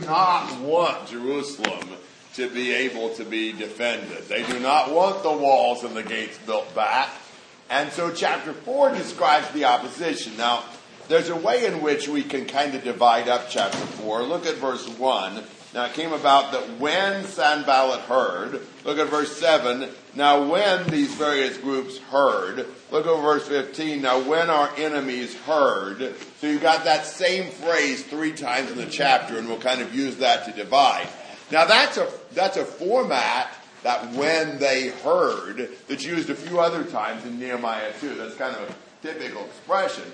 not want Jerusalem to be able to be defended. They do not want the walls and the gates built back. And so chapter 4 describes the opposition. Now, there's a way in which we can kind of divide up chapter 4. Look at verse 1. Now it came about that when Sanballat heard, look at verse 7. Now when these various groups heard, look at verse 15. Now when our enemies heard, so you've got that same phrase three times in the chapter, and we'll kind of use that to divide. Now that's a, that's a format that when they heard, that's used a few other times in Nehemiah too. That's kind of a typical expression.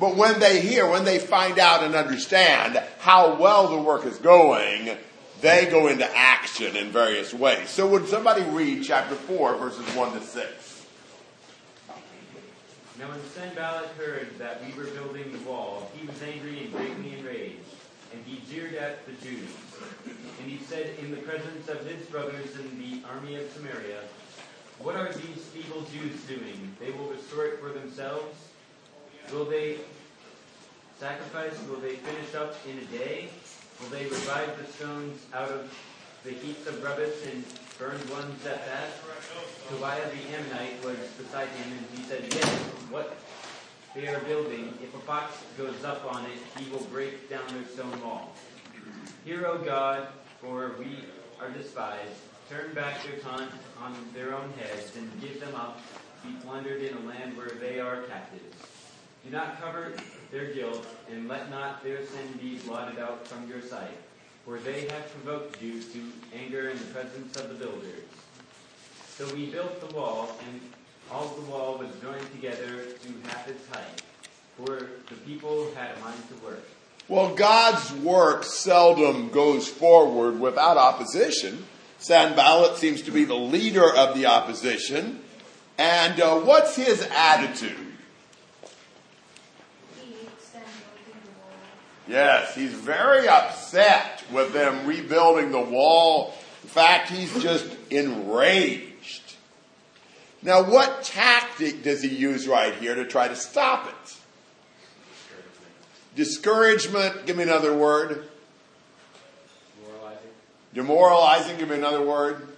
But when they hear, when they find out and understand how well the work is going, they go into action in various ways. So would somebody read chapter 4, verses 1 to 6? Now when Sanballat heard that we were building the wall, he was angry and greatly enraged, and he jeered at the Jews. And he said in the presence of his brothers in the army of Samaria, What are these feeble Jews doing? They will restore it for themselves? Will they sacrifice? Will they finish up in a day? Will they revive the stones out of the heaps of rubbish and burn ones at that? Tobiah the Ammonite was beside him, and he said, Yes, what they are building, if a fox goes up on it, he will break down their stone wall. Hear, O God, for we are despised. Turn back their taunt on their own heads, and give them up, be plundered in a land where they are captives. Do not cover their guilt, and let not their sin be blotted out from your sight. For they have provoked you to anger in the presence of the builders. So we built the wall, and all the wall was joined together to half its height. For the people had a mind to work. Well, God's work seldom goes forward without opposition. Sanballat seems to be the leader of the opposition. And uh, what's his attitude? Yes, he's very upset with them rebuilding the wall. In fact, he's just enraged. Now, what tactic does he use right here to try to stop it? Discouragement, give me another word. Moralizing. Demoralizing, give me another word.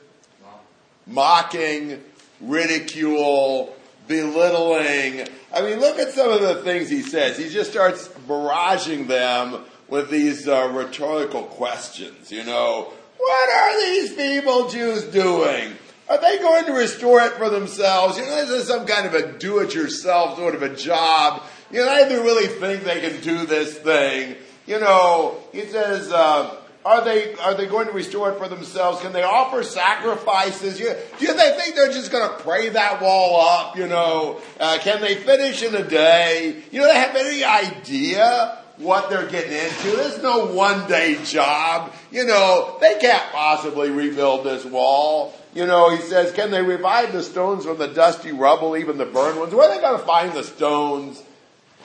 Mocking, ridicule, belittling. I mean, look at some of the things he says. He just starts barraging them with these uh, rhetorical questions. You know, what are these feeble Jews doing? Are they going to restore it for themselves? You know, this is some kind of a do-it-yourself sort of a job. You know, they really think they can do this thing. You know, he says, uh, are they are they going to restore it for themselves? Can they offer sacrifices? You, do they think they're just going to pray that wall up? You know, uh, can they finish in a day? You know, they have any idea what they're getting into? There's no one day job. You know, they can't possibly rebuild this wall. You know, he says, can they revive the stones from the dusty rubble, even the burned ones? Where are they going to find the stones?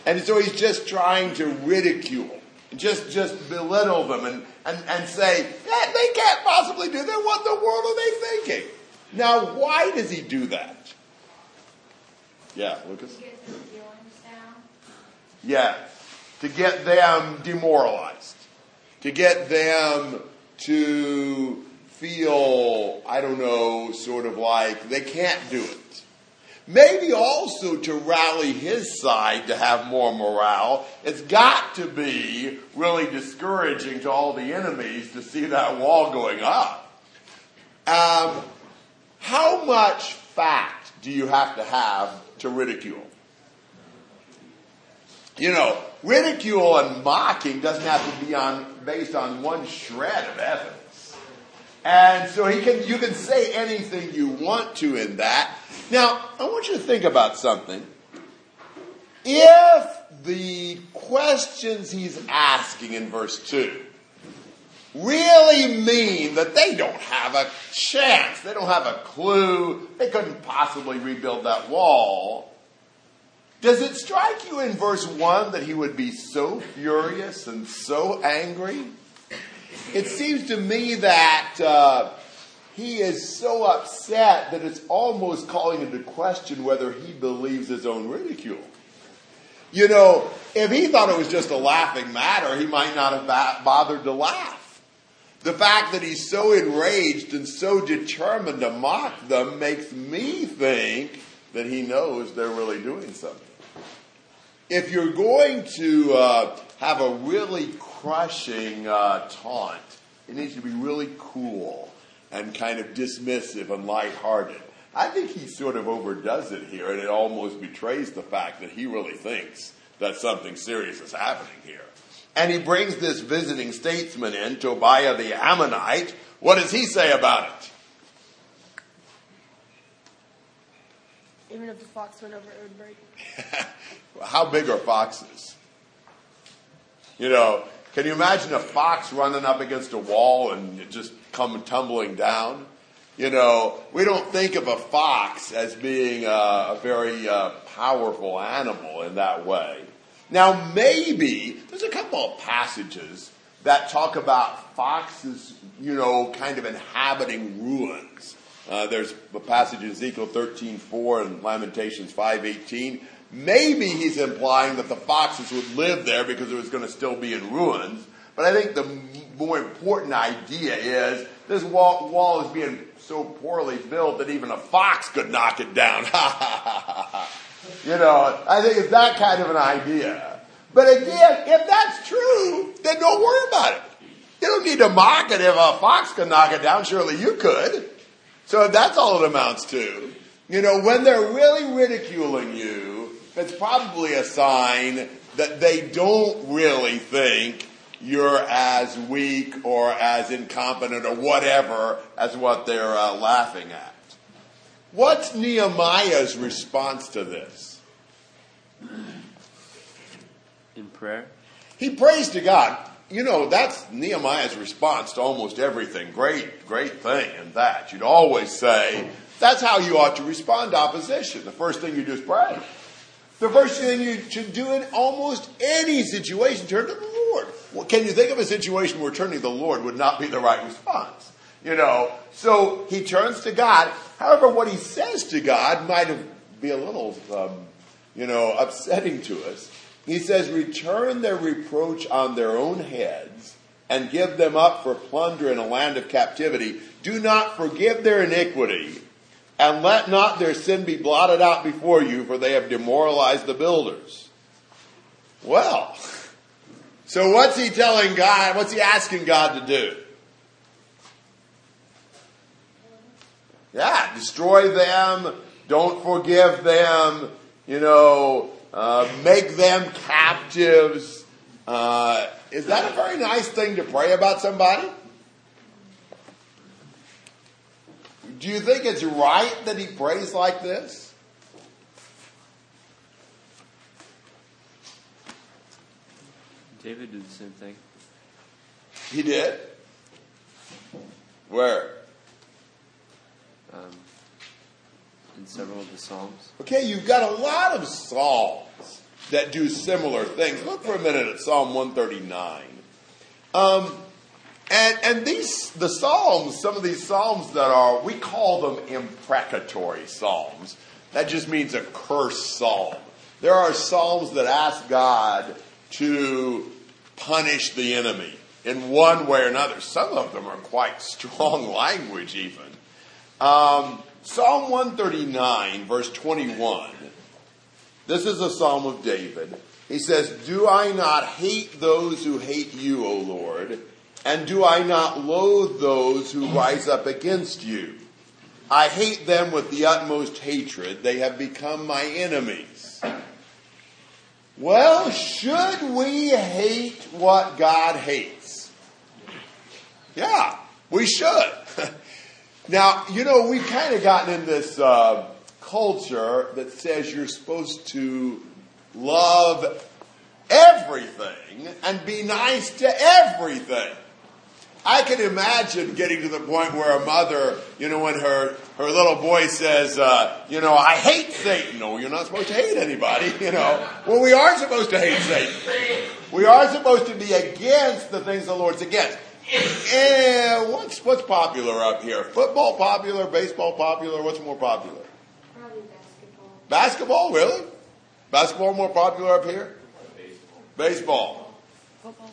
And so he's just trying to ridicule, just just belittle them, and and, and say, yeah, they can't possibly do that. What in the world are they thinking? Now, why does he do that? Yeah, Lucas? To get their feelings down. Yeah, to get them demoralized, to get them to feel, I don't know, sort of like they can't do it. Maybe also to rally his side to have more morale. It's got to be really discouraging to all the enemies to see that wall going up. Um, how much fact do you have to have to ridicule? You know, ridicule and mocking doesn't have to be on based on one shred of evidence. And so he can you can say anything you want to in that. Now, I want you to think about something. If the questions he's asking in verse 2 really mean that they don't have a chance, they don't have a clue, they couldn't possibly rebuild that wall, does it strike you in verse 1 that he would be so furious and so angry? It seems to me that uh, he is so upset that it's almost calling into question whether he believes his own ridicule. You know, if he thought it was just a laughing matter, he might not have ba- bothered to laugh. The fact that he's so enraged and so determined to mock them makes me think that he knows they're really doing something. If you're going to uh, have a really crushing uh, taunt, it needs to be really cool and kind of dismissive and lighthearted. I think he sort of overdoes it here, and it almost betrays the fact that he really thinks that something serious is happening here. And he brings this visiting statesman in, Tobiah the Ammonite. What does he say about it? Even if the fox went over, it would break. How big are foxes? You know, can you imagine a fox running up against a wall and just come tumbling down? You know, we don't think of a fox as being a, a very uh, powerful animal in that way. Now, maybe there's a couple of passages that talk about foxes, you know, kind of inhabiting ruins. Uh, there's a passage in Ezekiel 13:4 and Lamentations 5:18. Maybe he's implying that the foxes would live there because it was going to still be in ruins. But I think the more important idea is this wall, wall is being so poorly built that even a fox could knock it down. you know, I think it's that kind of an idea. But again, if that's true, then don't worry about it. You don't need to mock it if a fox can knock it down. Surely you could. So that's all it amounts to. You know, when they're really ridiculing you, it's probably a sign that they don't really think you're as weak or as incompetent or whatever as what they're uh, laughing at. What's Nehemiah's response to this? In prayer? He prays to God. You know, that's Nehemiah's response to almost everything. Great, great thing in that. You'd always say, that's how you ought to respond to opposition. The first thing you do is pray. The first thing you should do in almost any situation, turn to the Lord. Well, can you think of a situation where turning to the Lord would not be the right response? You know, so he turns to God. However, what he says to God might be a little, um, you know, upsetting to us. He says, return their reproach on their own heads and give them up for plunder in a land of captivity. Do not forgive their iniquity and let not their sin be blotted out before you, for they have demoralized the builders. Well, so what's he telling God? What's he asking God to do? Yeah, destroy them. Don't forgive them. You know, uh, make them captives. Uh, is that a very nice thing to pray about somebody? Do you think it's right that he prays like this? David did the same thing. He did. Where? Um, in several of the Psalms. Okay, you've got a lot of psalms that do similar things. Look for a minute at Psalm 139. Um, and, and these, the Psalms, some of these Psalms that are, we call them imprecatory Psalms. That just means a cursed Psalm. There are Psalms that ask God to punish the enemy in one way or another. Some of them are quite strong language, even. Um, Psalm 139, verse 21. This is a psalm of David. He says, Do I not hate those who hate you, O Lord? And do I not loathe those who rise up against you? I hate them with the utmost hatred. They have become my enemies. Well, should we hate what God hates? Yeah, we should. now, you know, we've kind of gotten in this uh, culture that says you're supposed to love everything and be nice to everything. I can imagine getting to the point where a mother, you know, when her, her little boy says, uh, you know, I hate Satan. No, you're not supposed to hate anybody, you know. Well, we are supposed to hate Satan. We are supposed to be against the things the Lord's against. And what's, what's popular up here? Football popular, baseball popular, what's more popular? Probably basketball. Basketball, really? Basketball more popular up here? Baseball. Football.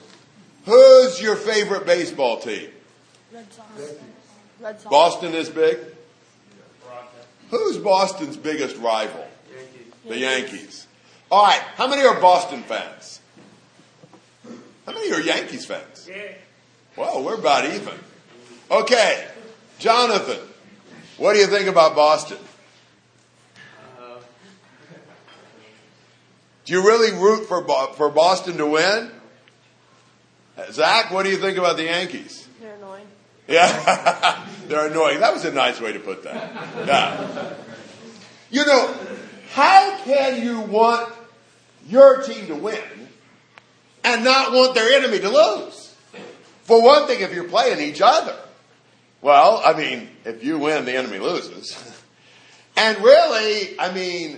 Who's your favorite baseball team? Red Sox. Red Sox. Boston is big? Who's Boston's biggest rival? The Yankees. All right, how many are Boston fans? How many are Yankees fans? Well, we're about even. Okay, Jonathan, what do you think about Boston? Uh, do you really root for Bo- for Boston to win? Zach, what do you think about the Yankees? They're annoying. Yeah, they're annoying. That was a nice way to put that. Yeah. You know, how can you want your team to win and not want their enemy to lose? For one thing, if you're playing each other, well, I mean, if you win, the enemy loses. And really, I mean,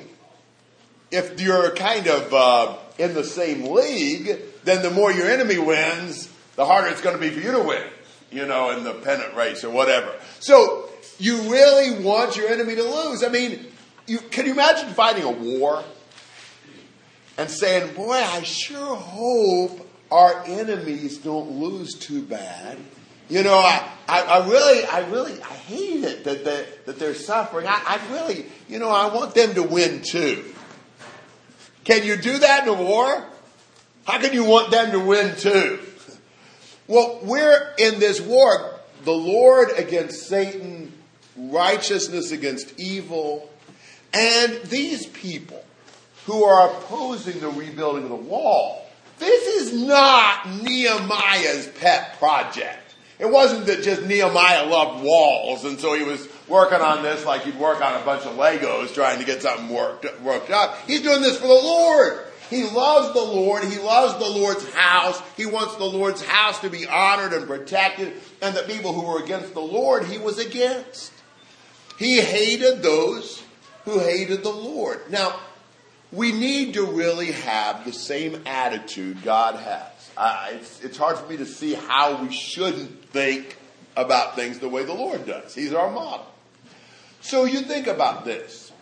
if you're kind of uh, in the same league, then the more your enemy wins, the harder it's going to be for you to win, you know, in the pennant race or whatever. So you really want your enemy to lose. I mean, you, can you imagine fighting a war and saying, boy, I sure hope our enemies don't lose too bad. You know, I, I, I really, I really, I hate it that, that, that they're suffering. I, I really, you know, I want them to win too. Can you do that in a war? How can you want them to win too? Well, we're in this war. The Lord against Satan, righteousness against evil, and these people who are opposing the rebuilding of the wall. This is not Nehemiah's pet project. It wasn't that just Nehemiah loved walls and so he was working on this like he'd work on a bunch of Legos trying to get something worked, worked up. He's doing this for the Lord. He loves the Lord. He loves the Lord's house. He wants the Lord's house to be honored and protected. And the people who were against the Lord, he was against. He hated those who hated the Lord. Now, we need to really have the same attitude God has. Uh, it's, it's hard for me to see how we shouldn't think about things the way the Lord does. He's our model. So you think about this.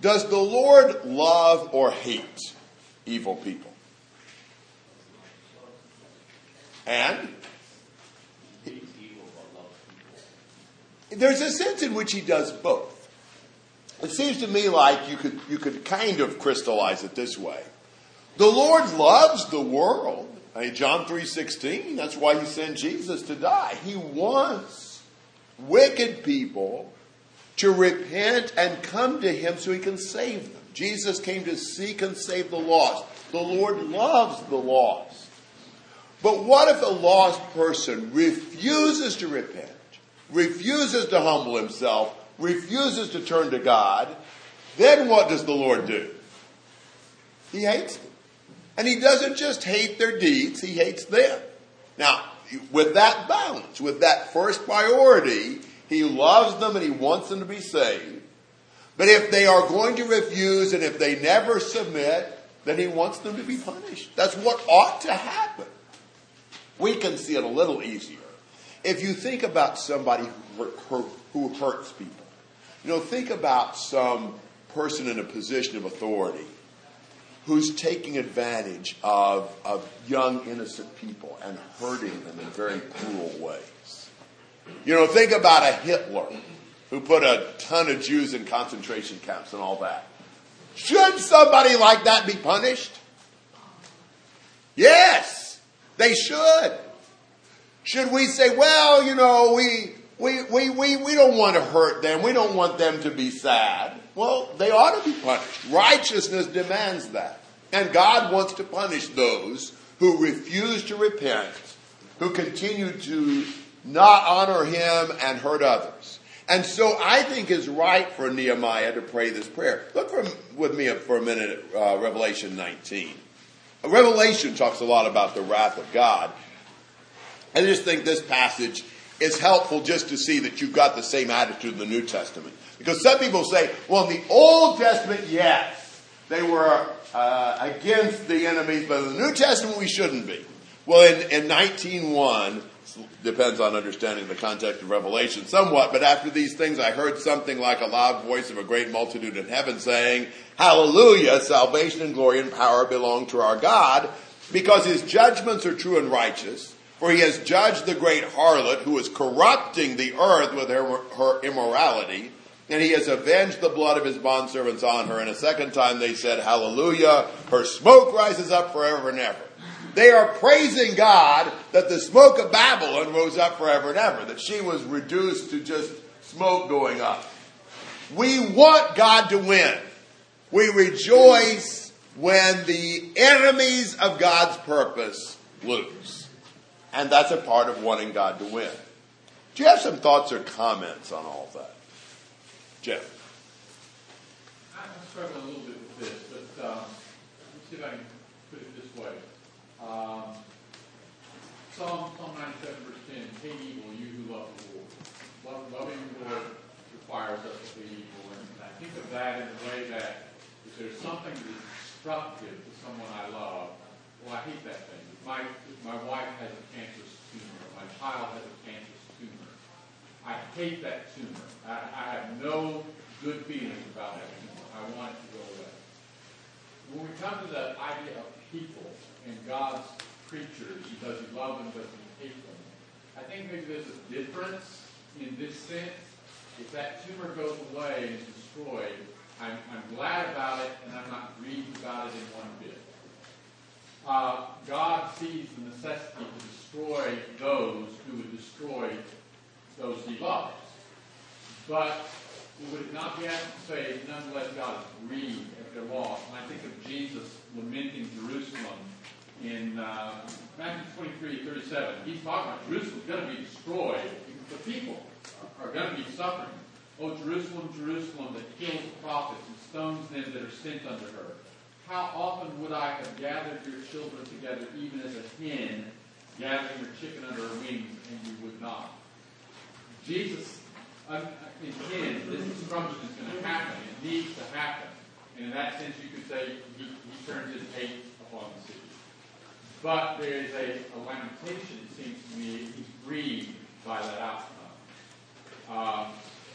Does the Lord love or hate evil people? And there's a sense in which he does both. It seems to me like you could, you could kind of crystallize it this way. The Lord loves the world. Mean, John 3.16, that's why he sent Jesus to die. He wants wicked people to repent and come to him so he can save them. Jesus came to seek and save the lost. The Lord loves the lost. But what if a lost person refuses to repent, refuses to humble himself, refuses to turn to God? Then what does the Lord do? He hates them. And he doesn't just hate their deeds, he hates them. Now, with that balance, with that first priority, he loves them and he wants them to be saved. But if they are going to refuse and if they never submit, then he wants them to be punished. That's what ought to happen. We can see it a little easier. If you think about somebody who, hurt, who hurts people, you know, think about some person in a position of authority who's taking advantage of, of young, innocent people and hurting them in very cruel ways. You know, think about a Hitler who put a ton of Jews in concentration camps and all that. Should somebody like that be punished? Yes, they should. Should we say, well, you know, we, we, we, we, we don't want to hurt them. We don't want them to be sad. Well, they ought to be punished. Righteousness demands that. And God wants to punish those who refuse to repent, who continue to not honor Him and hurt others. And so I think it's right for Nehemiah to pray this prayer. Look for, with me for a minute at uh, Revelation 19. Revelation talks a lot about the wrath of God. I just think this passage is helpful just to see that you've got the same attitude in the New Testament. Because some people say, well, in the Old Testament, yes, they were uh, against the enemies, but in the New Testament, we shouldn't be. Well, in, in 19.1, depends on understanding the context of Revelation somewhat, but after these things I heard something like a loud voice of a great multitude in heaven saying, Hallelujah, salvation and glory and power belong to our God, because his judgments are true and righteous. For he has judged the great harlot who is corrupting the earth with her, her immorality, and he has avenged the blood of his bondservants on her. And a second time they said, Hallelujah, her smoke rises up forever and ever. They are praising God that the smoke of Babylon rose up forever and ever, that she was reduced to just smoke going up. We want God to win. We rejoice when the enemies of God's purpose lose. And that's a part of wanting God to win. Do you have some thoughts or comments on all that? Jeff. I'm struggling a little bit with this, but um, see if I can put it this way. Um, Psalm, Psalm 97, verse 10, hate evil, you who love the Lord. Love, loving the Lord requires us to hate evil. And I think of that in the way that if there's something that's destructive to someone I love, well, I hate that thing. If my, if my wife has a cancerous tumor, my child has a cancerous tumor, I hate that tumor. I, I have no good feelings about that tumor. I want it to go away. When we come to the idea of people and God's creatures, does he love them, does he hate them? I think maybe there's a difference in this sense. If that tumor goes away and is destroyed, I'm, I'm glad about it and I'm not grieved about it in one bit. Uh, God sees the necessity to destroy those who would destroy those he loves. But we would not be apt to say, nonetheless, God is grieved at their loss? And I think of Jesus lamenting Jerusalem in uh, Matthew 23, 37. He's talking about Jerusalem's going to be destroyed. The people are, going to be suffering. Oh, Jerusalem, Jerusalem, that kills the prophets and stones them that are sent unto her. How often would I have gathered your children together, even as a hen gathering her chicken under her wings, and you would not? Jesus intends this destruction is going to happen. It needs to happen. And in that sense, you could say he, he turns his hate upon the city. But there is a, a lamentation, it seems to me, grieved by that outcome. Um,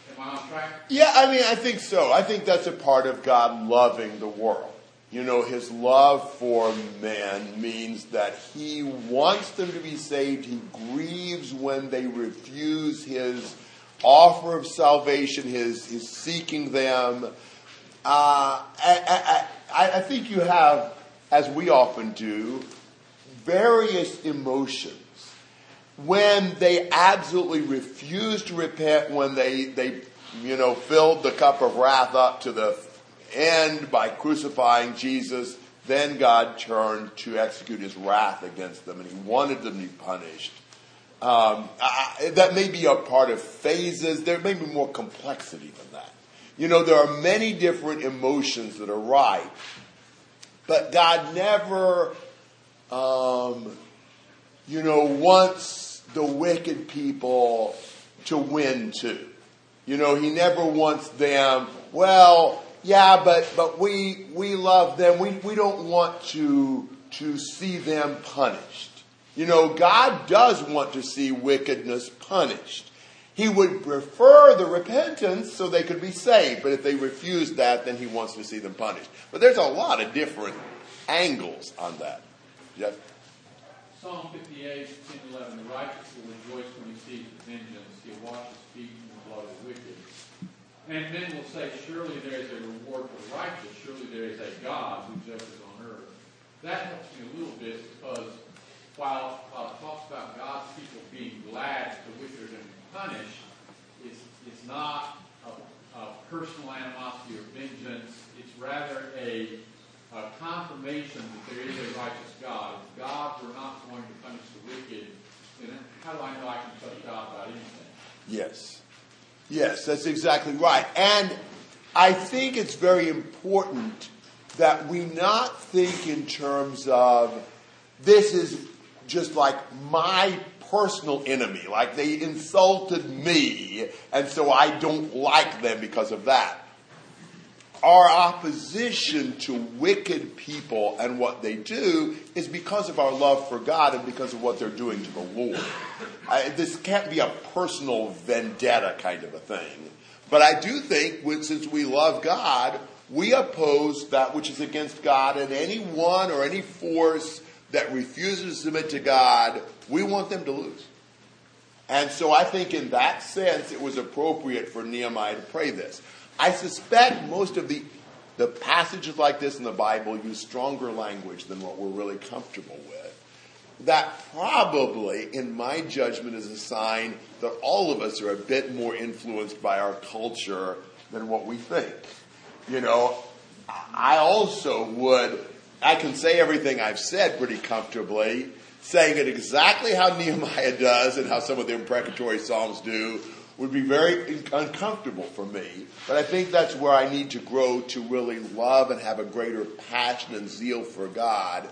am I on track? Yeah, I mean, I think so. I think that's a part of God loving the world. You know, his love for men means that he wants them to be saved. He grieves when they refuse his offer of salvation, his, his seeking them. Uh, I, I, I think you have, as we often do, various emotions. When they absolutely refuse to repent, when they, they you know, filled the cup of wrath up to the end by crucifying Jesus, then God turned to execute his wrath against them, and he wanted them to be punished. Um, I, that may be a part of phases. There may be more complexity than that. You know, there are many different emotions that right, but God never, um, you know, wants the wicked people to win too. You know, He never wants them. Well, yeah, but but we we love them. We we don't want to to see them punished. You know, God does want to see wickedness punished. He would prefer the repentance so they could be saved, but if they refuse that, then he wants to see them punished. But there's a lot of different angles on that. Jeff? Psalm 58, 10, 11. The righteous will rejoice when he sees the vengeance. He'll wash his feet in the blood of the wicked. And men will say, Surely there is a reward for the righteous. Surely there is a God who judges on earth. That helps me a little bit because while, while it talks about God's people being glad that the wicked are going to be punished, it's, it's not a, a personal animosity or vengeance. It's rather a, a confirmation that there is a righteous God. If God were not going to punish the wicked, then how do I know I can trust God about anything? Yes. Yes, that's exactly right. And I think it's very important that we not think in terms of this is just like my personal enemy. Like they insulted me, and so I don't like them because of that. Our opposition to wicked people and what they do is because of our love for God and because of what they're doing to the Lord. I, this can't be a personal vendetta kind of a thing. But I do think, since we love God, we oppose that which is against God and anyone or any force that refuses to submit to God, we want them to lose. And so I think in that sense, it was appropriate for Nehemiah to pray this. I suspect most of the, the passages like this in the Bible use stronger language than what we're really comfortable with. That probably, in my judgment, is a sign that all of us are a bit more influenced by our culture than what we think. You know, I also would, I can say everything I've said pretty comfortably, saying it exactly how Nehemiah does and how some of the imprecatory Psalms do would be very uncomfortable for me. But I think that's where I need to grow to really love and have a greater passion and zeal for God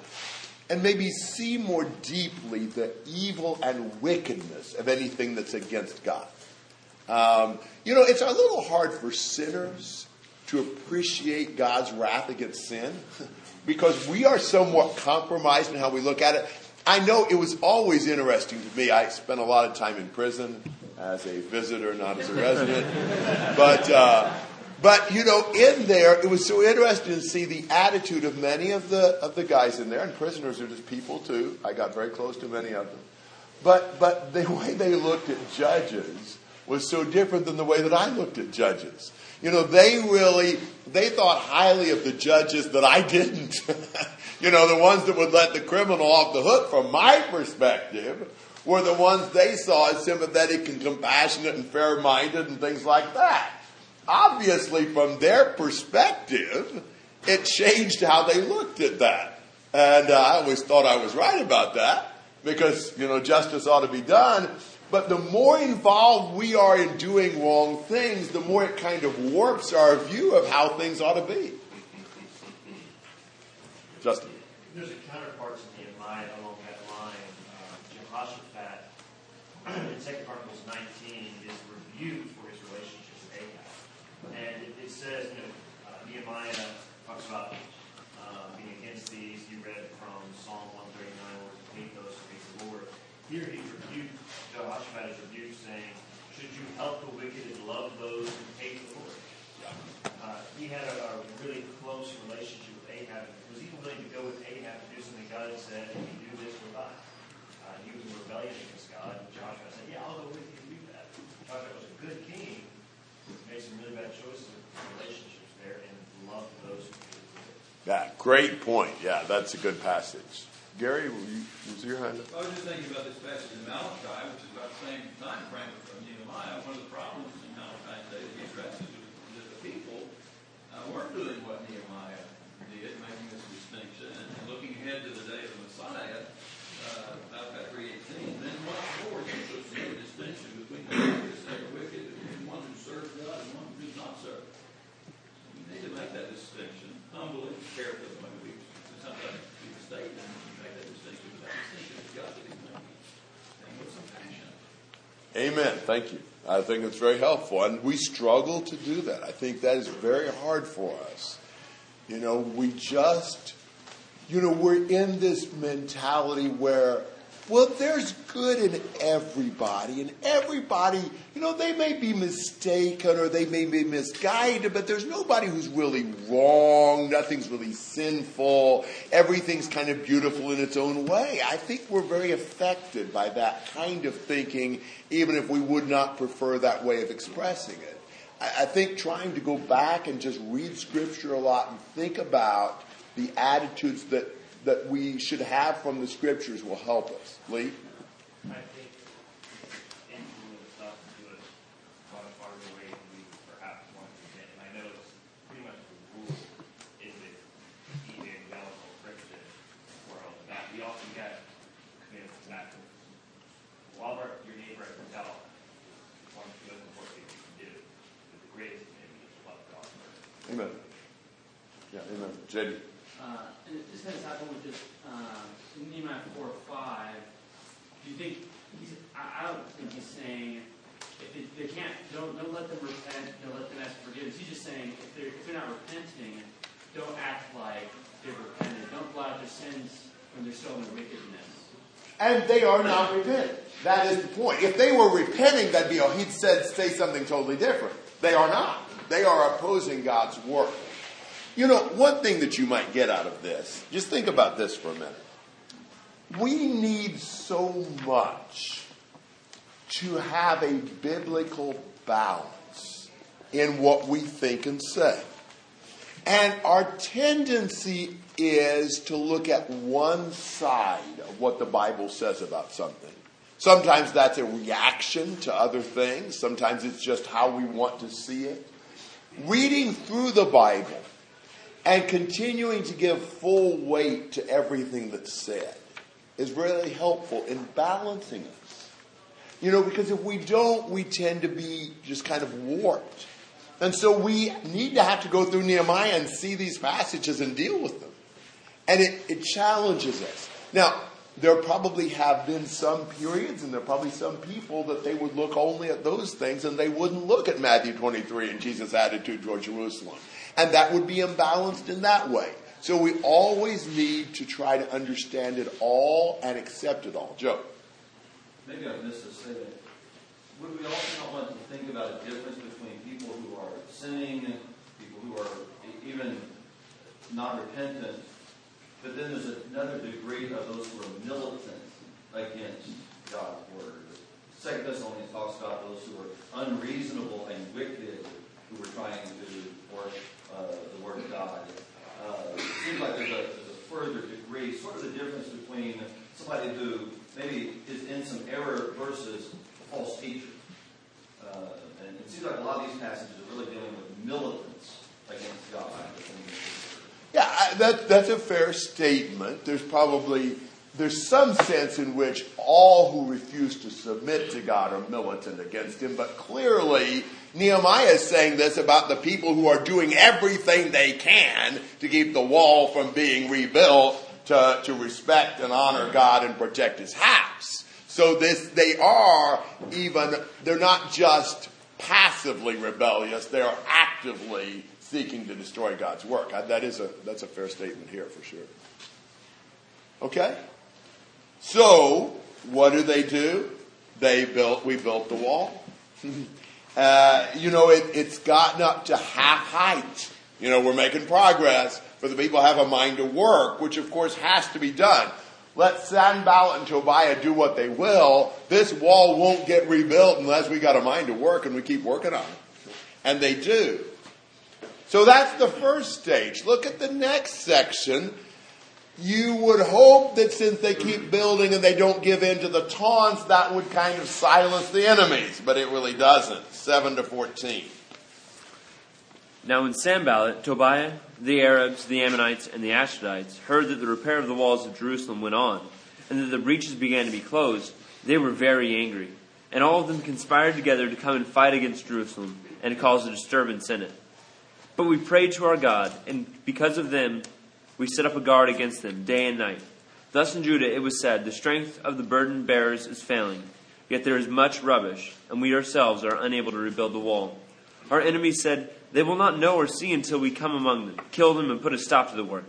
and maybe see more deeply the evil and wickedness of anything that's against God. Um, you know, it's a little hard for sinners to appreciate God's wrath against sin because we are somewhat compromised in how we look at it. I know it was always interesting to me. I spent a lot of time in prison as a visitor, not as a resident. But, uh, but you know, in there, it was so interesting to see the attitude of many of the of the guys in there, and prisoners are just people too. I got very close to many of them. But but the way they looked at judges was so different than the way that I looked at judges. You know, they really they thought highly of the judges that I didn't. you know, the ones that would let the criminal off the hook from my perspective were the ones they saw as sympathetic and compassionate and fair minded and things like that. Obviously, from their perspective, it changed how they looked at that. And uh, I always thought I was right about that because, you know, justice ought to be done. But the more involved we are in doing wrong things, the more it kind of warps our view of how things ought to be. Justin. There's a counterpart to Nehemiah along that line. Uh, Jehoshaphat in 2 Chronicles 19 is rebuked for his relationship with Ahab. And it, it says, you know, uh, Nehemiah talks about uh, being against these. You read from Psalm 139, Lord, hate those who hate the Lord. Here he's rebuked, Jehoshaphat is rebuked, saying, Should you help the wicked and love those who hate the Lord? Uh, he had a, a really close relationship with Ahab. Was even willing to go with Ahab to do something God had said, if you do this, we'll die. He was in rebellion against God, and Joshua said, Yeah, I'll go with you to do that. Joshua was a good king, made some really bad choices in relationships there, and loved those who hated the Yeah, great point. Yeah, that's a good passage. Gary, will you use your hand up? I was just thinking about this passage in Malachi, which is about the same time frame from Nehemiah. One of the problems in Malachi's day that he addresses is that the people uh, weren't doing what Nehemiah did, making this distinction. And looking ahead to the day of the Messiah, uh, Malachi 3.18, then what for you shall see a distinction between the righteous and the wicked, and one who serves God and one who does not serve. You need to make that distinction humbly, carefully, maybe sometimes be mistaken, and make that distinction, but that distinction has got to be made. And with some passion. Amen. Thank you. I think it's very helpful. And we struggle to do that. I think that is very hard for us. You know, we just, you know, we're in this mentality where, well, there's good in everybody, and everybody, you know, they may be mistaken or they may be misguided, but there's nobody who's really wrong. Nothing's really sinful. Everything's kind of beautiful in its own way. I think we're very affected by that kind of thinking, even if we would not prefer that way of expressing it. I, I think trying to go back and just read scripture a lot and think about the attitudes that, that we should have from the scriptures will help us. Lee? I think influence us to do it far, far the way we perhaps want to get. And I know it's pretty much the rule in the evangelical Christian world that we often get committed to love our, your neighbor as yourself. One of the most important things you can do. But the greatest commandment is to love God first. Amen. Yeah, amen. JD. Happened with this, uh, Nehemiah 4 or 5. Do you think, he's, I, don't think he's saying, if they, they can't, don't, don't let them repent, don't let them ask forgiveness. He's just saying, if they're, if they're not repenting, don't act like they've repented. Don't blot their sins when they're still in wickedness. And they are not repentant. That is the point. If they were repenting, that'd be, oh, he'd said, say something totally different. They are not. They are opposing God's work. You know, one thing that you might get out of this, just think about this for a minute. we need so much to have a biblical balance in what we think and say. And our tendency is to look at one side of what the Bible says about something. Sometimes that's a reaction to other things. Sometimes it's just how we want to see it. Reading through the Bible and continuing to give full weight to everything that's said is really helpful in balancing us. You know, because if we don't, we tend to be just kind of warped. And so we need to have to go through Nehemiah and see these passages and deal with them. And it, it challenges us. Now, there probably have been some periods and there are probably some people that they would look only at those things and they wouldn't look at Matthew 23 and Jesus' attitude toward Jerusalem. And that would be imbalanced in that way. So we always need to try to understand it all and accept it all. Joe. Maybe I missed say that. Would we also not want to think about a difference between people who are sinning, people who are even not repentant, but then there's another degree of those who are militant against God's word. Second Thessalonians talks about those who are unreasonable and wicked, who are trying to work uh, the word of God. Uh, it seems like there's a, there's a further degree, sort of the difference between somebody who maybe is in some error versus a false teacher. Uh, and it seems like a lot of these passages are really dealing with militants against God. Yeah, that, that's a fair statement. There's probably there's some sense in which all who refuse to submit to God are militant against Him, but clearly Nehemiah is saying this about the people who are doing everything they can to keep the wall from being rebuilt to, to respect and honor God and protect His house. So this, they are even, they're not just passively rebellious, they are actively seeking to destroy God's work. That is a, that's a fair statement here for sure. Okay? So, what do they do? They built, we built the wall. uh, you know, it, it's gotten up to half height. You know, we're making progress, but the people have a mind to work, which of course has to be done. Let Sanballat and Tobiah do what they will. This wall won't get rebuilt unless we got a mind to work and we keep working on it. And they do. So that's the first stage. Look at the next section. You would hope that since they keep building and they don't give in to the taunts, that would kind of silence the enemies, but it really doesn't. 7 to 14. Now when Sanballat, Tobiah, the Arabs, the Ammonites, and the Ashdodites heard that the repair of the walls of Jerusalem went on, and that the breaches began to be closed, they were very angry. And all of them conspired together to come and fight against Jerusalem, and to cause a disturbance in it. But we prayed to our God, and because of them, we set up a guard against them day and night. Thus in Judah it was said, The strength of the burden bearers is failing, yet there is much rubbish, and we ourselves are unable to rebuild the wall. Our enemies said, They will not know or see until we come among them, kill them, and put a stop to the work.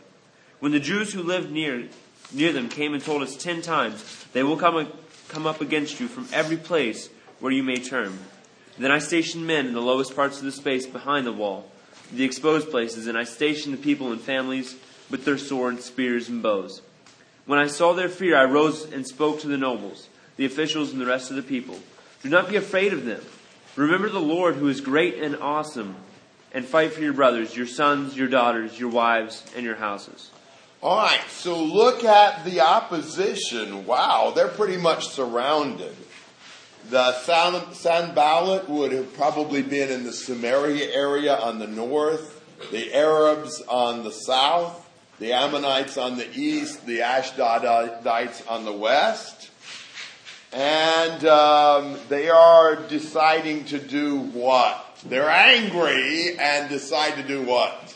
When the Jews who lived near, near them came and told us ten times, They will come, come up against you from every place where you may turn. Then I stationed men in the lowest parts of the space behind the wall, the exposed places, and I stationed the people in families with their swords, spears, and bows. When I saw their fear, I rose and spoke to the nobles, the officials, and the rest of the people. Do not be afraid of them. Remember the Lord who is great and awesome, and fight for your brothers, your sons, your daughters, your wives, and your houses. All right, so look at the opposition. Wow, they're pretty much surrounded. The San, Sanballat would have probably been in the Samaria area on the north, the Arabs on the south, the Ammonites on the east, the Ashdodites on the west. And um, they are deciding to do what? They're angry and decide to do what?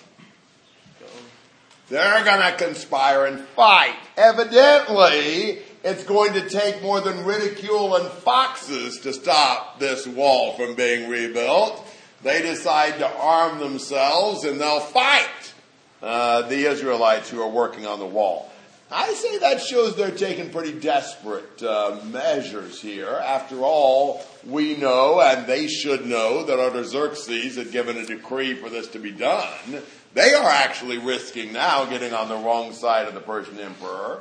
They're going to conspire and fight. Evidently, it's going to take more than ridicule and foxes to stop this wall from being rebuilt. They decide to arm themselves and they'll fight uh, the Israelites who are working on the wall. I say that shows they're taking pretty desperate uh, measures here. After all, we know, and they should know, that Artaxerxes had given a decree for this to be done. They are actually risking now getting on the wrong side of the Persian emperor.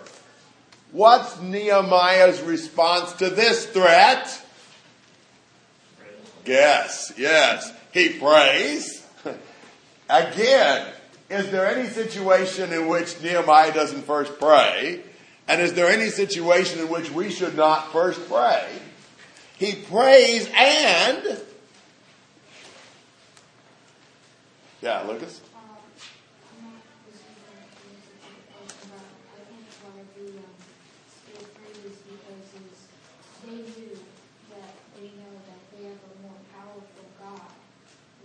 What's Nehemiah's response to this threat? Yes, yes. He prays. Again, is there any situation in which Nehemiah doesn't first pray? And is there any situation in which we should not first pray? He prays and. Yeah, Lucas? Um, I'm not listening to the question about, I think why the, um, state praise because is, they knew that, they know that they have a more powerful God,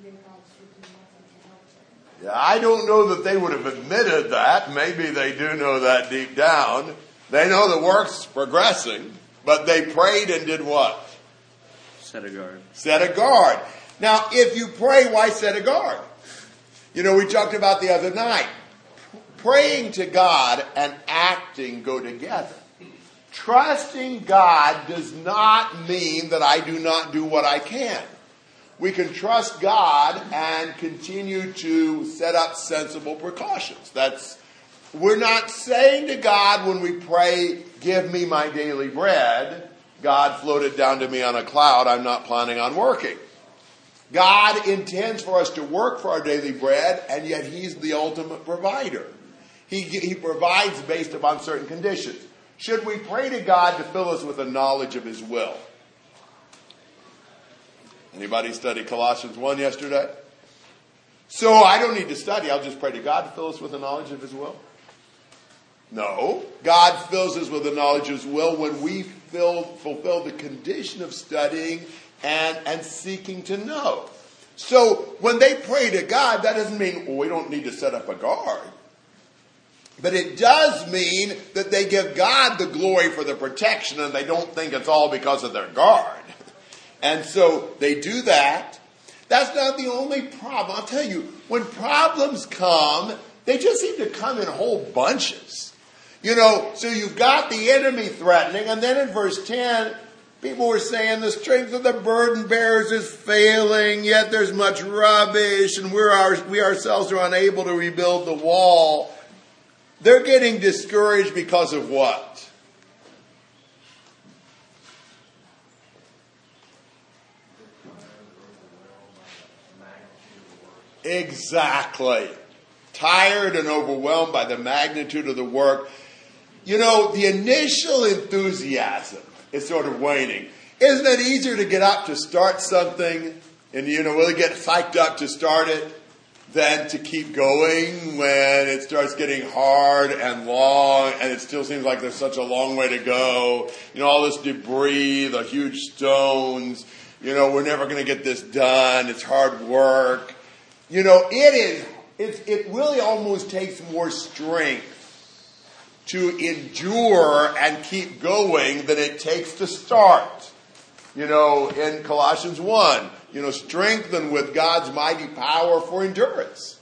their God's would do nothing to help them. Yeah, I don't know that they would have admitted that. Maybe they do know that deep down. They know the work's progressing, but they prayed and did what? Set a guard. Set a guard. Now, if you pray, why set a guard? You know, we talked about the other night. Praying to God and acting go together. Trusting God does not mean that I do not do what I can. We can trust God and continue to set up sensible precautions. That's we're not saying to God when we pray, give me my daily bread, God floated down to me on a cloud, I'm not planning on working. God intends for us to work for our daily bread, and yet He's the ultimate provider. He, he provides based upon certain conditions. Should we pray to God to fill us with a knowledge of His will? Anybody study Colossians 1 yesterday? So I don't need to study, I'll just pray to God to fill us with the knowledge of His will. No. God fills us with the knowledge of His will when we fill, fulfill the condition of studying and, and seeking to know. So when they pray to God, that doesn't mean well, we don't need to set up a guard. But it does mean that they give God the glory for the protection and they don't think it's all because of their guard. And so they do that. That's not the only problem. I'll tell you, when problems come, they just seem to come in whole bunches. You know, so you've got the enemy threatening, and then in verse 10, people were saying the strength of the burden bearers is failing, yet there's much rubbish, and we're our, we ourselves are unable to rebuild the wall. They're getting discouraged because of what? Exactly. Tired and overwhelmed by the magnitude of the work. You know, the initial enthusiasm is sort of waning. Isn't it easier to get up to start something and, you know, really get psyched up to start it than to keep going when it starts getting hard and long and it still seems like there's such a long way to go? You know, all this debris, the huge stones, you know, we're never going to get this done. It's hard work. You know, it is, it, it really almost takes more strength to endure and keep going than it takes to start. You know, in Colossians 1, you know, strengthen with God's mighty power for endurance.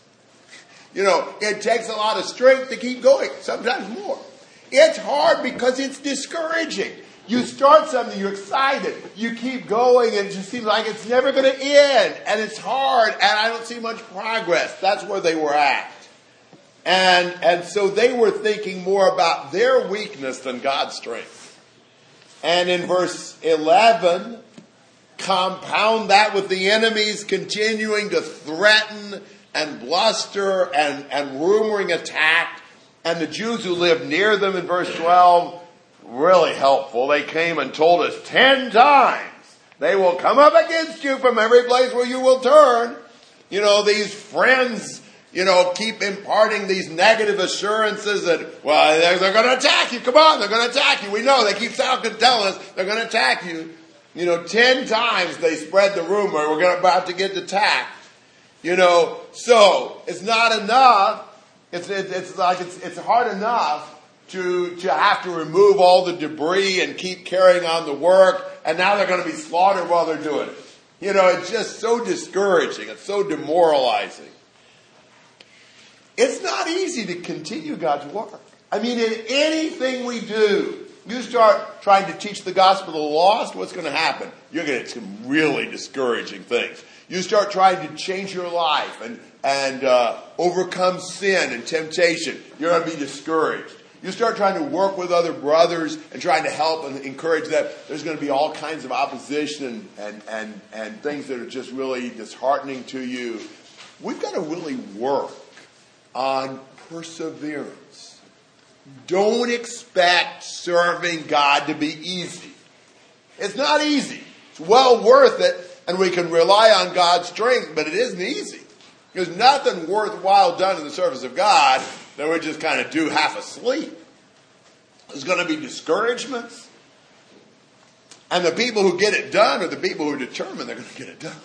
You know, it takes a lot of strength to keep going, sometimes more. It's hard because it's discouraging. You start something, you're excited, you keep going, and it just seems like it's never going to end, and it's hard, and I don't see much progress. That's where they were at. And, and so they were thinking more about their weakness than God's strength. And in verse 11, compound that with the enemies continuing to threaten and bluster and, and rumoring attack. And the Jews who lived near them in verse 12, really helpful. They came and told us ten times they will come up against you from every place where you will turn. You know, these friends you know, keep imparting these negative assurances that, well, they're, they're going to attack you. Come on, they're going to attack you. We know they keep telling us they're going to attack you. You know, ten times they spread the rumor we're gonna, about to get attacked. You know, so it's not enough. It's, it's, it's like it's, it's hard enough to, to have to remove all the debris and keep carrying on the work, and now they're going to be slaughtered while they're doing it. You know, it's just so discouraging. It's so demoralizing. It's not easy to continue God's work. I mean, in anything we do, you start trying to teach the gospel to the lost, what's going to happen? You're going to get some really discouraging things. You start trying to change your life and, and uh, overcome sin and temptation, you're going to be discouraged. You start trying to work with other brothers and trying to help and encourage them, there's going to be all kinds of opposition and, and, and, things that are just really disheartening to you. We've got to really work on perseverance. Don't expect serving God to be easy. It's not easy. It's well worth it, and we can rely on God's strength, but it isn't easy. There's nothing worthwhile done in the service of God that we just kind of do half asleep. There's going to be discouragements. And the people who get it done are the people who are determined they're going to get it done.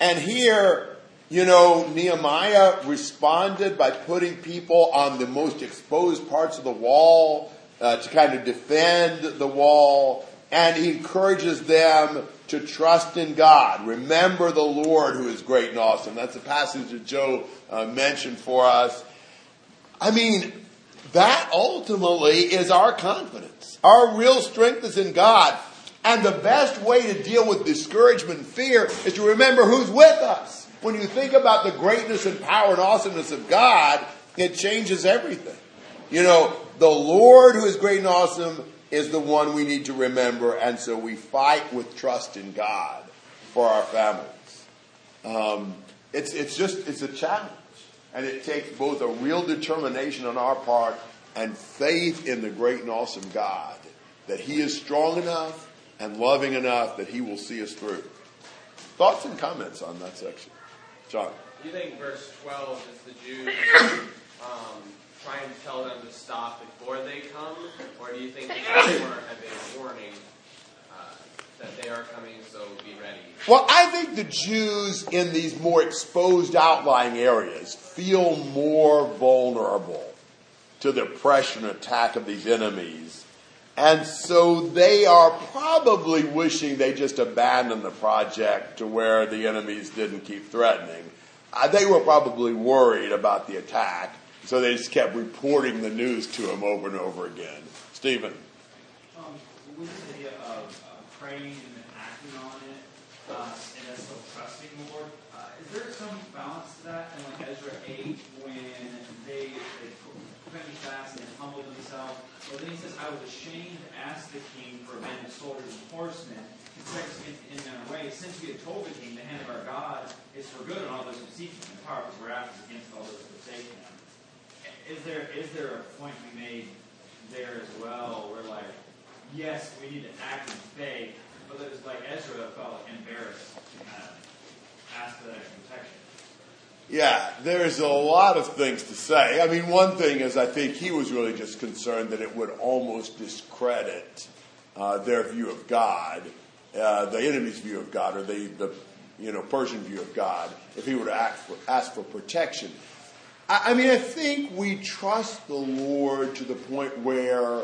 And here, you know, Nehemiah responded by putting people on the most exposed parts of the wall uh, to kind of defend the wall. And he encourages them to trust in God. Remember the Lord who is great and awesome. That's a passage that Joe uh, mentioned for us. I mean, that ultimately is our confidence. Our real strength is in God. And the best way to deal with discouragement and fear is to remember who's with us. When you think about the greatness and power and awesomeness of God, it changes everything. You know, the Lord who is great and awesome is the one we need to remember, and so we fight with trust in God for our families. Um, it's, it's just, it's a challenge. And it takes both a real determination on our part and faith in the great and awesome God that He is strong enough and loving enough that He will see us through. Thoughts and comments on that section? John. Do you think verse 12 is the Jews um, trying to tell them to stop before they come? Or do you think it's more of a warning uh, that they are coming, so be ready? Well, I think the Jews in these more exposed outlying areas feel more vulnerable to the pressure and attack of these enemies. And so they are probably wishing they just abandoned the project to where the enemies didn't keep threatening. Uh, they were probably worried about the attack, so they just kept reporting the news to him over and over again. Stephen. Um, with this idea of uh, praying and then acting on it, uh, and still trusting the Lord, uh, is there some balance to that? In like Ezra 8, when they, they pretty fast and humbled themselves, but then he says, I was ashamed to ask the king for a band of soldiers and horsemen in, in way, since we had told the king, the hand of our God is for good on all those who seek him, and power of his wrath is against all those who forsake him. Is there is there a point be made there as well, where like, yes, we need to act in faith, but was like Ezra felt embarrassed to kind of ask for that protection. Yeah, there's a lot of things to say. I mean, one thing is I think he was really just concerned that it would almost discredit uh, their view of God, uh, the enemy's view of God, or the, the you know Persian view of God, if he were to ask for, ask for protection. I, I mean, I think we trust the Lord to the point where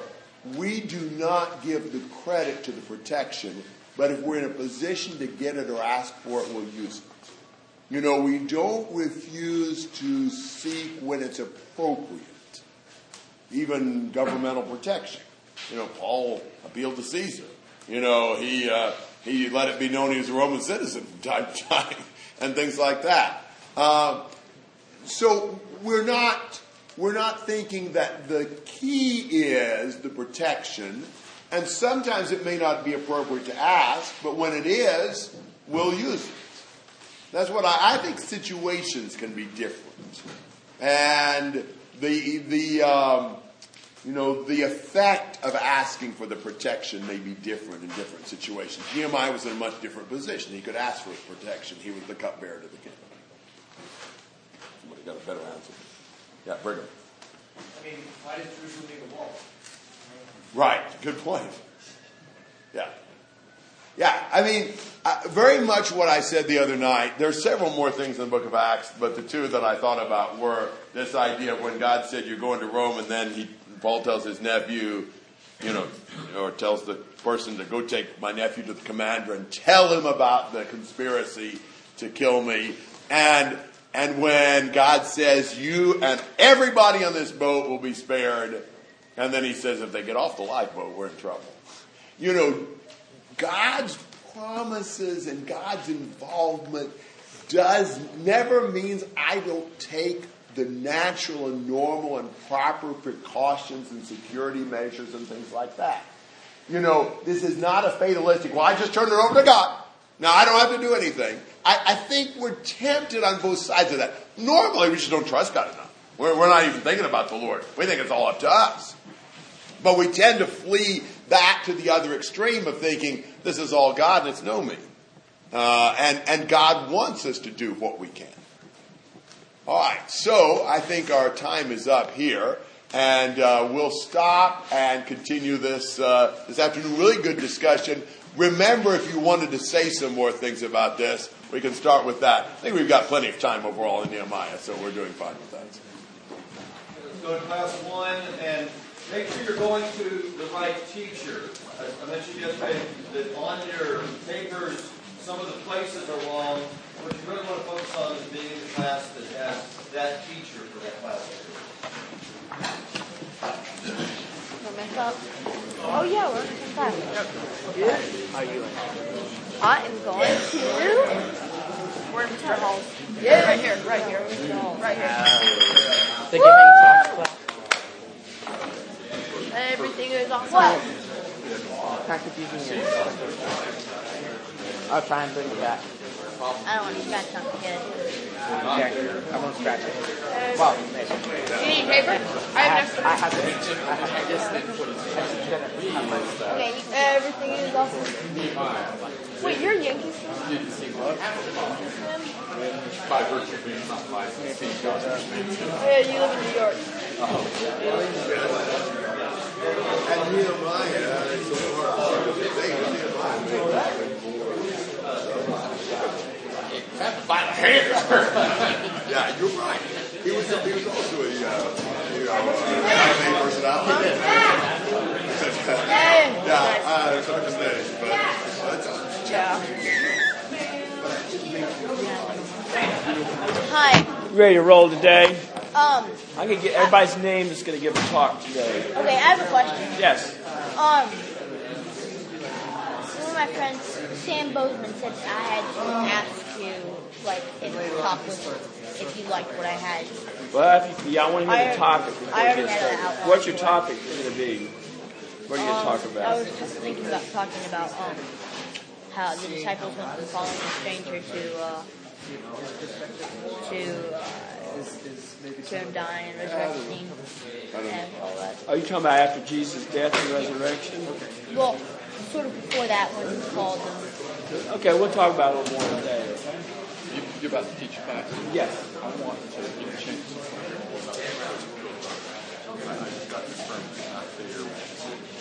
we do not give the credit to the protection, but if we're in a position to get it or ask for it, we'll use it. You know, we don't refuse to seek when it's appropriate, even governmental protection. You know, Paul appealed to Caesar. You know, he uh, he let it be known he was a Roman citizen from time to time, and things like that. Uh, so we're not we're not thinking that the key is the protection, and sometimes it may not be appropriate to ask, but when it is, we'll use it. That's what I, I think situations can be different. And the, the, um, you know, the effect of asking for the protection may be different in different situations. Nehemiah was in a much different position. He could ask for his protection. He was the cupbearer to the king. Somebody got a better answer. Yeah, Brigham. I mean, why did Jerusalem need a wall? Right. Good point. Yeah. Yeah, I mean, uh, very much what I said the other night. There's several more things in the book of Acts, but the two that I thought about were this idea of when God said you're going to Rome, and then he, Paul tells his nephew, you know, or tells the person to go take my nephew to the commander and tell him about the conspiracy to kill me. And and when God says you and everybody on this boat will be spared, and then he says if they get off the lifeboat, we're in trouble. You know, God's promises and God's involvement does never means I don't take the natural and normal and proper precautions and security measures and things like that. You know, this is not a fatalistic, well, I just turn it over to God. Now I don't have to do anything. I, I think we're tempted on both sides of that. Normally, we just don't trust God enough. We're, we're not even thinking about the Lord. We think it's all up to us. But we tend to flee back to the other extreme of thinking this is all God and it's no me. Uh, and, and God wants us to do what we can. All right, so I think our time is up here, and uh, we'll stop and continue this uh, this afternoon. Really good discussion. Remember, if you wanted to say some more things about this, we can start with that. I think we've got plenty of time overall in Nehemiah, so we're doing fine with that. Let's go to class one and make sure you're going to the right teacher. As I mentioned yesterday that on your papers, some of the places are wrong. What you really want to focus on is being in the class that has that teacher for that class. Want my cup? Oh yeah, we're in class. How you doing? I am going to. We're in Mr. Hall's. Yeah. Right here, right here. Right here. The giving talk class. Everything is on what? Package using your I'll try and bring it back. I don't want to scratch something good. Okay. I won't scratch it. Well, maybe. Do you need paper? I I have have, I have, it. I have this. I just didn't have my. Okay, everything is awesome. Wait, you're a Yankees fan? By virtue of being not licensed, he's got yeah, you live in New York. And by the hand. Yeah, you're right. He was, he was also a, you know, personality. yeah, but. Yeah. Hi. Ready to roll today? Um, I can get everybody's name that's going to give a talk today. okay, I have a question. Yes. Um, one of my friends, Sam Bozeman, said I had to ask you, like, if the talk was, if you liked what I had. Well, if you, yeah, I want to hear I the topic before I already had it out. What's your topic going to be? What are you going to talk Um, about? I was just thinking about talking about um, how the disciples went from following a stranger to uh, to uh, to him dying and resurrecting and all that. Are you talking about after Jesus' death and resurrection? Well, sort of before that when he called them. Okay, we'll talk about it a little more today. Okay? You, you're about to teach a class? Yes. I want to get a chance. I just got this from out there.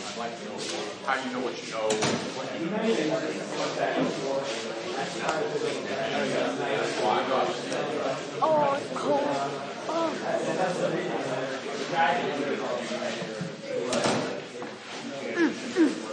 I'd like to know how you know what you know. What you Oh, it's cold. Oh. Mm, mm.